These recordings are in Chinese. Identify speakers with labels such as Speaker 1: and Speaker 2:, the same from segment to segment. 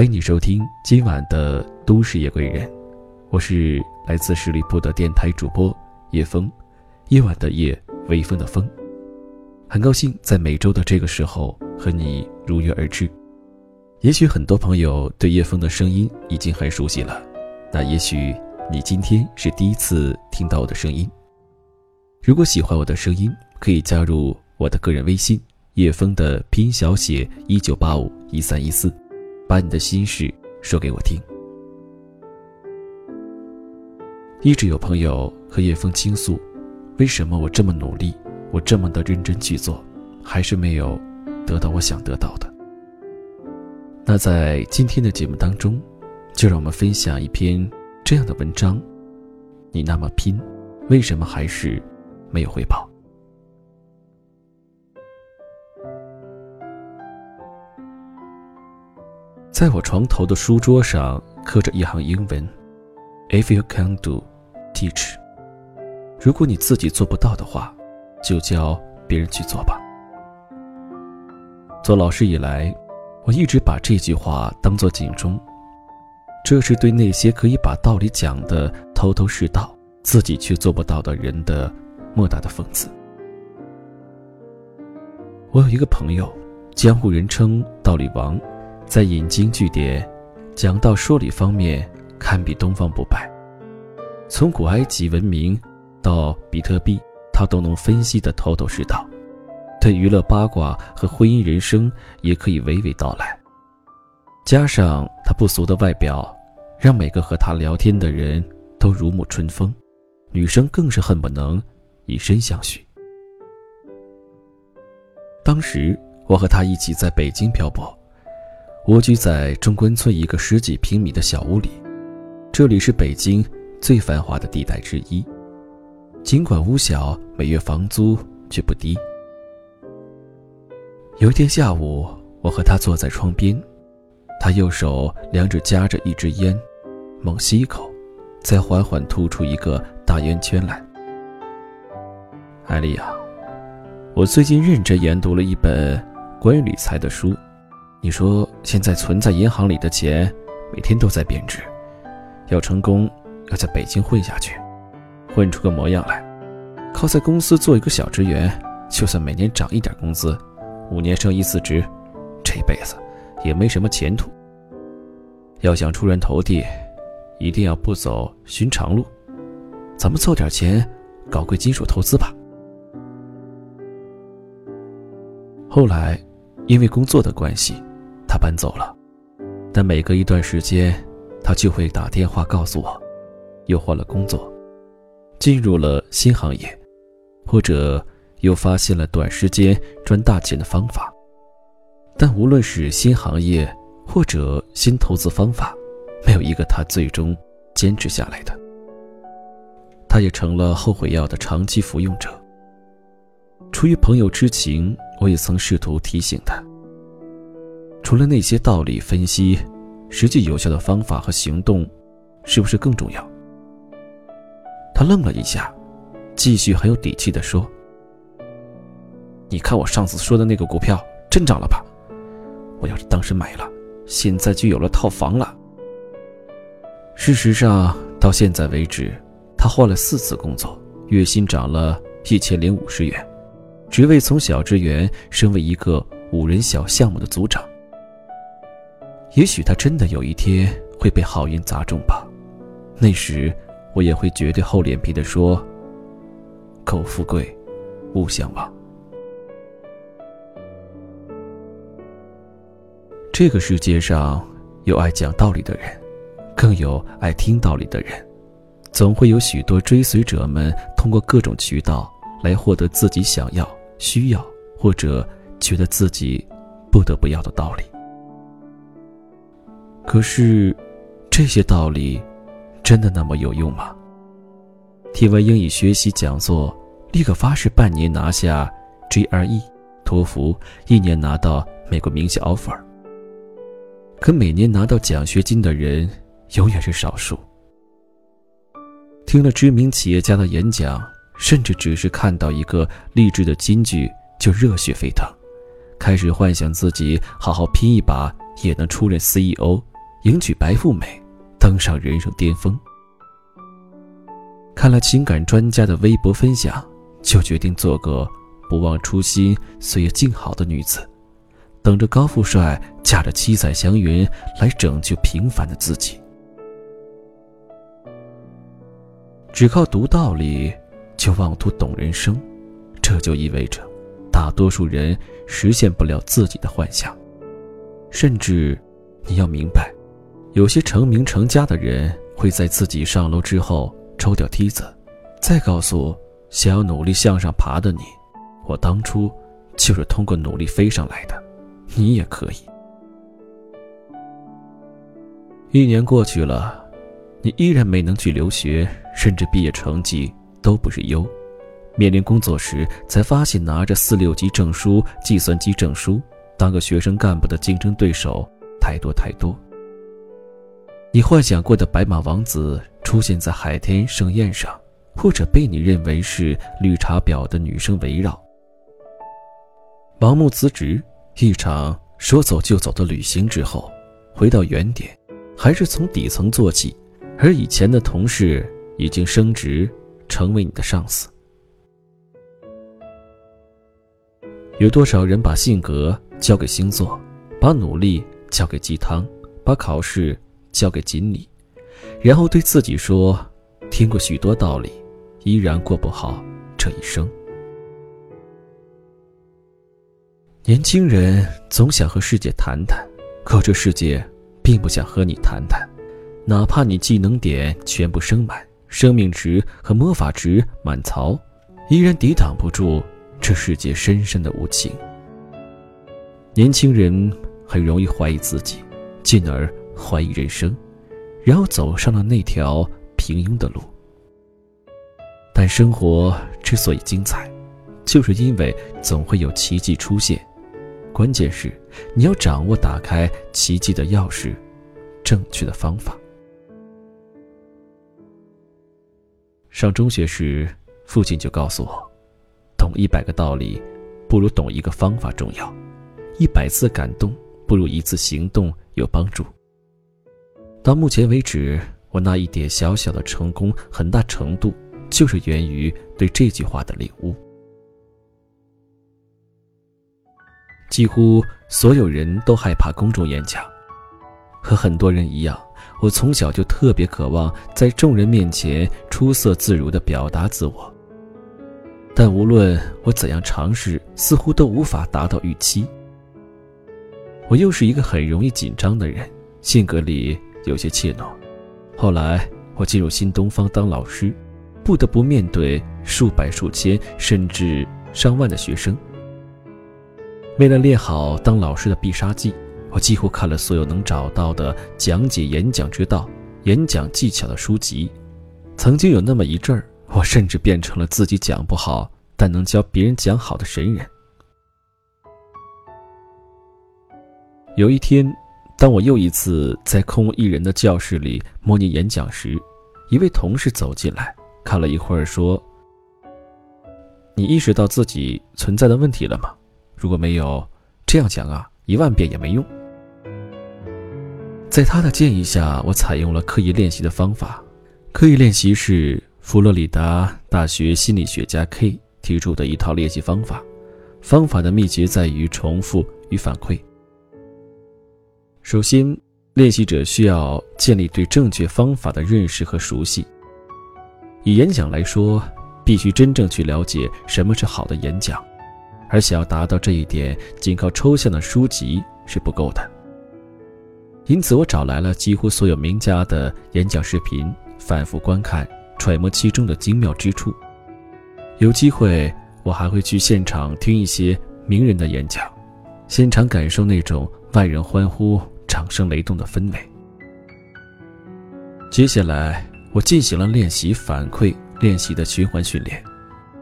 Speaker 1: 欢迎你收听今晚的《都市夜归人》，我是来自十里铺的电台主播叶风，夜晚的夜，微风的风。很高兴在每周的这个时候和你如约而至。也许很多朋友对叶风的声音已经很熟悉了，那也许你今天是第一次听到我的声音。如果喜欢我的声音，可以加入我的个人微信叶风的拼音小写一九八五一三一四。把你的心事说给我听。一直有朋友和叶枫倾诉，为什么我这么努力，我这么的认真去做，还是没有得到我想得到的？那在今天的节目当中，就让我们分享一篇这样的文章：你那么拼，为什么还是没有回报？在我床头的书桌上刻着一行英文：“If you can do, teach。”如果你自己做不到的话，就教别人去做吧。做老师以来，我一直把这句话当作警钟，这是对那些可以把道理讲的头头是道，自己却做不到的人的莫大的讽刺。我有一个朋友，江湖人称“道理王”。在引经据典、讲道说理方面，堪比东方不败。从古埃及文明到比特币，他都能分析得头头是道。对娱乐八卦和婚姻人生，也可以娓娓道来。加上他不俗的外表，让每个和他聊天的人都如沐春风，女生更是恨不能以身相许。当时我和他一起在北京漂泊。蜗居在中关村一个十几平米的小屋里，这里是北京最繁华的地带之一。尽管屋小，每月房租却不低。有一天下午，我和他坐在窗边，他右手两指夹着一支烟，猛吸一口，再缓缓吐出一个大烟圈来。艾丽亚，我最近认真研读了一本关于理财的书。你说现在存在银行里的钱，每天都在贬值。要成功，要在北京混下去，混出个模样来，靠在公司做一个小职员，就算每年涨一点工资，五年升一次职，这辈子也没什么前途。要想出人头地，一定要不走寻常路。咱们凑点钱，搞贵金属投资吧。后来，因为工作的关系。他搬走了，但每隔一段时间，他就会打电话告诉我，又换了工作，进入了新行业，或者又发现了短时间赚大钱的方法。但无论是新行业或者新投资方法，没有一个他最终坚持下来的。他也成了后悔药的长期服用者。出于朋友之情，我也曾试图提醒他。除了那些道理分析，实际有效的方法和行动，是不是更重要？他愣了一下，继续很有底气地说：“你看我上次说的那个股票真涨了吧？我要是当时买了，现在就有了套房了。”事实上，到现在为止，他换了四次工作，月薪涨了一千零五十元，职位从小职员升为一个五人小项目的组长。也许他真的有一天会被好运砸中吧，那时我也会绝对厚脸皮的说：“苟富贵，勿相忘。”这个世界上有爱讲道理的人，更有爱听道理的人，总会有许多追随者们通过各种渠道来获得自己想要、需要或者觉得自己不得不要的道理。可是，这些道理真的那么有用吗？听完英语学习讲座，立刻发誓半年拿下 GRE、托福，一年拿到美国名校 offer。可每年拿到奖学金的人永远是少数。听了知名企业家的演讲，甚至只是看到一个励志的金句就热血沸腾，开始幻想自己好好拼一把也能出任 CEO。迎娶白富美，登上人生巅峰。看了情感专家的微博分享，就决定做个不忘初心、岁月静好的女子，等着高富帅驾着七彩祥云来拯救平凡的自己。只靠读道理就妄图懂人生，这就意味着大多数人实现不了自己的幻想。甚至，你要明白，有些成名成家的人会在自己上楼之后抽掉梯子，再告诉想要努力向上爬的你：“我当初就是通过努力飞上来的，你也可以。”一年过去了，你依然没能去留学。甚至毕业成绩都不是优，面临工作时才发现，拿着四六级证书、计算机证书当个学生干部的竞争对手太多太多。你幻想过的白马王子出现在海天盛宴上，或者被你认为是绿茶婊的女生围绕。盲目辞职，一场说走就走的旅行之后，回到原点，还是从底层做起，而以前的同事。已经升职，成为你的上司。有多少人把性格交给星座，把努力交给鸡汤，把考试交给锦鲤，然后对自己说：“听过许多道理，依然过不好这一生。”年轻人总想和世界谈谈，可这世界并不想和你谈谈，哪怕你技能点全部升满。生命值和魔法值满槽，依然抵挡不住这世界深深的无情。年轻人很容易怀疑自己，进而怀疑人生，然后走上了那条平庸的路。但生活之所以精彩，就是因为总会有奇迹出现。关键是你要掌握打开奇迹的钥匙，正确的方法。上中学时，父亲就告诉我，懂一百个道理，不如懂一个方法重要；一百次感动，不如一次行动有帮助。到目前为止，我那一点小小的成功，很大程度就是源于对这句话的领悟。几乎所有人都害怕公众演讲，和很多人一样。我从小就特别渴望在众人面前出色自如地表达自我，但无论我怎样尝试，似乎都无法达到预期。我又是一个很容易紧张的人，性格里有些怯懦。后来我进入新东方当老师，不得不面对数百、数千甚至上万的学生。为了练好当老师的必杀技。我几乎看了所有能找到的讲解演讲之道、演讲技巧的书籍。曾经有那么一阵儿，我甚至变成了自己讲不好，但能教别人讲好的神人。有一天，当我又一次在空无一人的教室里模拟演讲时，一位同事走进来，看了一会儿，说：“你意识到自己存在的问题了吗？如果没有，这样讲啊，一万遍也没用。”在他的建议下，我采用了刻意练习的方法。刻意练习是佛罗里达大学心理学家 K 提出的一套练习方法。方法的秘诀在于重复与反馈。首先，练习者需要建立对正确方法的认识和熟悉。以演讲来说，必须真正去了解什么是好的演讲，而想要达到这一点，仅靠抽象的书籍是不够的。因此，我找来了几乎所有名家的演讲视频，反复观看，揣摩其中的精妙之处。有机会，我还会去现场听一些名人的演讲，现场感受那种外人欢呼、掌声雷动的氛围。接下来，我进行了练习、反馈、练习的循环训练。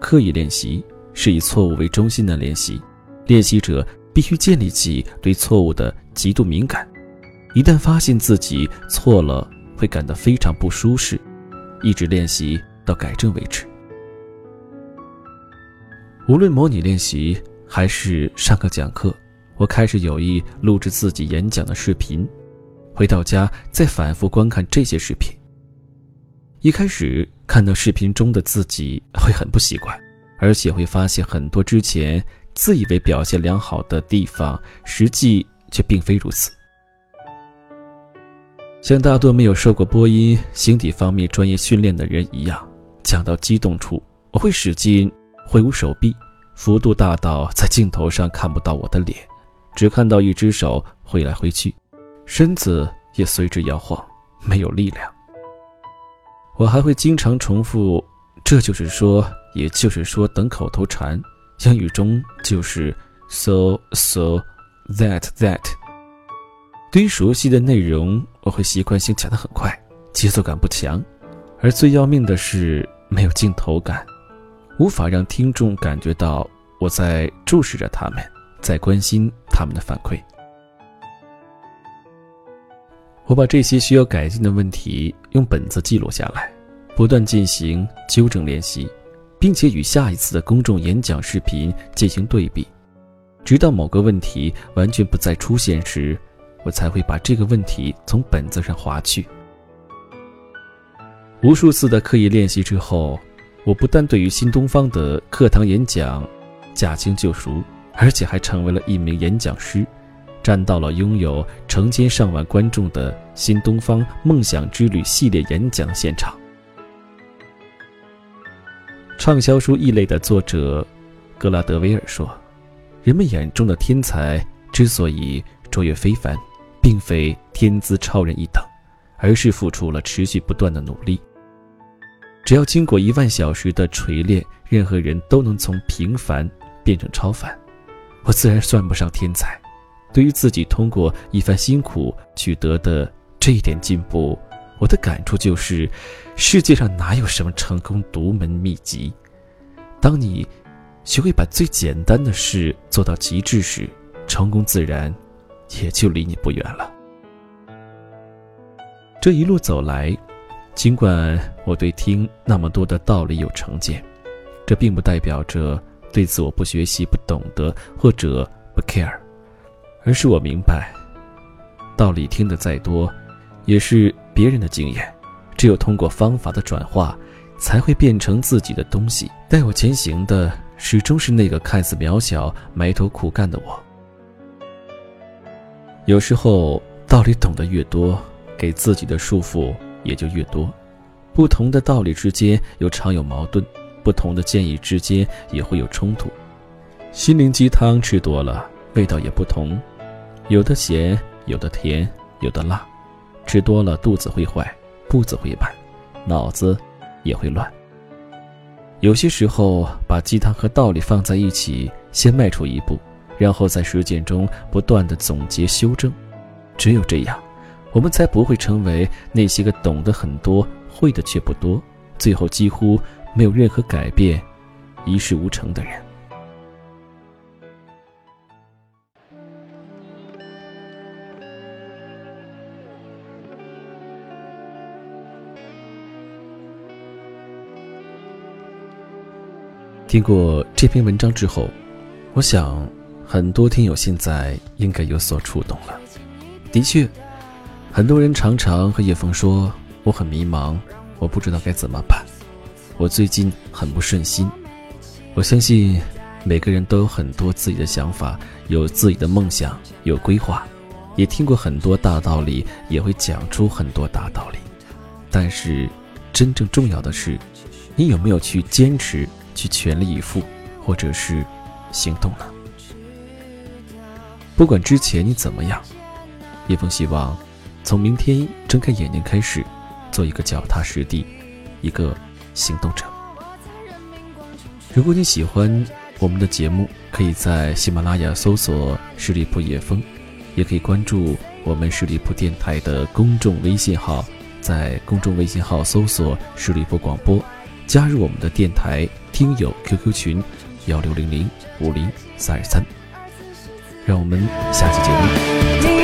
Speaker 1: 刻意练习是以错误为中心的练习，练习者必须建立起对错误的极度敏感。一旦发现自己错了，会感到非常不舒适，一直练习到改正为止。无论模拟练习还是上课讲课，我开始有意录制自己演讲的视频，回到家再反复观看这些视频。一开始看到视频中的自己会很不习惯，而且会发现很多之前自以为表现良好的地方，实际却并非如此。像大多没有受过播音、形体方面专业训练的人一样，讲到激动处，我会使劲挥舞手臂，幅度大到在镜头上看不到我的脸，只看到一只手挥来挥去，身子也随之摇晃，没有力量。我还会经常重复，这就是说，也就是说等口头禅，英语中就是 so so that that。对于熟悉的内容，我会习惯性讲得很快，节奏感不强，而最要命的是没有镜头感，无法让听众感觉到我在注视着他们，在关心他们的反馈。我把这些需要改进的问题用本子记录下来，不断进行纠正练习，并且与下一次的公众演讲视频进行对比，直到某个问题完全不再出现时，我才会把这个问题从本子上划去。无数次的刻意练习之后，我不但对于新东方的课堂演讲驾轻就熟，而且还成为了一名演讲师。站到了拥有成千上万观众的新东方梦想之旅系列演讲现场。畅销书《异类》的作者格拉德威尔说：“人们眼中的天才之所以卓越非凡，并非天资超人一等，而是付出了持续不断的努力。只要经过一万小时的锤炼，任何人都能从平凡变成超凡。我自然算不上天才。”对于自己通过一番辛苦取得的这一点进步，我的感触就是：世界上哪有什么成功独门秘籍？当你学会把最简单的事做到极致时，成功自然也就离你不远了。这一路走来，尽管我对听那么多的道理有成见，这并不代表着对此我不学习、不懂得或者不 care。而是我明白，道理听得再多，也是别人的经验。只有通过方法的转化，才会变成自己的东西。带我前行的，始终是那个看似渺小、埋头苦干的我。有时候，道理懂得越多，给自己的束缚也就越多。不同的道理之间又常有矛盾，不同的建议之间也会有冲突。心灵鸡汤吃多了，味道也不同。有的咸，有的甜，有的辣，吃多了肚子会坏，步子会慢，脑子也会乱。有些时候，把鸡汤和道理放在一起，先迈出一步，然后在实践中不断的总结修正。只有这样，我们才不会成为那些个懂得很多，会的却不多，最后几乎没有任何改变，一事无成的人。听过这篇文章之后，我想，很多听友现在应该有所触动了。的确，很多人常常和叶枫说：“我很迷茫，我不知道该怎么办，我最近很不顺心。”我相信，每个人都有很多自己的想法，有自己的梦想，有规划，也听过很多大道理，也会讲出很多大道理。但是，真正重要的是，你有没有去坚持？去全力以赴，或者是行动呢？不管之前你怎么样，叶枫希望从明天睁开眼睛开始，做一个脚踏实地、一个行动者。如果你喜欢我们的节目，可以在喜马拉雅搜索“十里铺夜风”，也可以关注我们十里铺电台的公众微信号，在公众微信号搜索“十里铺广播”，加入我们的电台。听友 QQ 群幺六零零五零三二三，让我们下期节目
Speaker 2: 再见。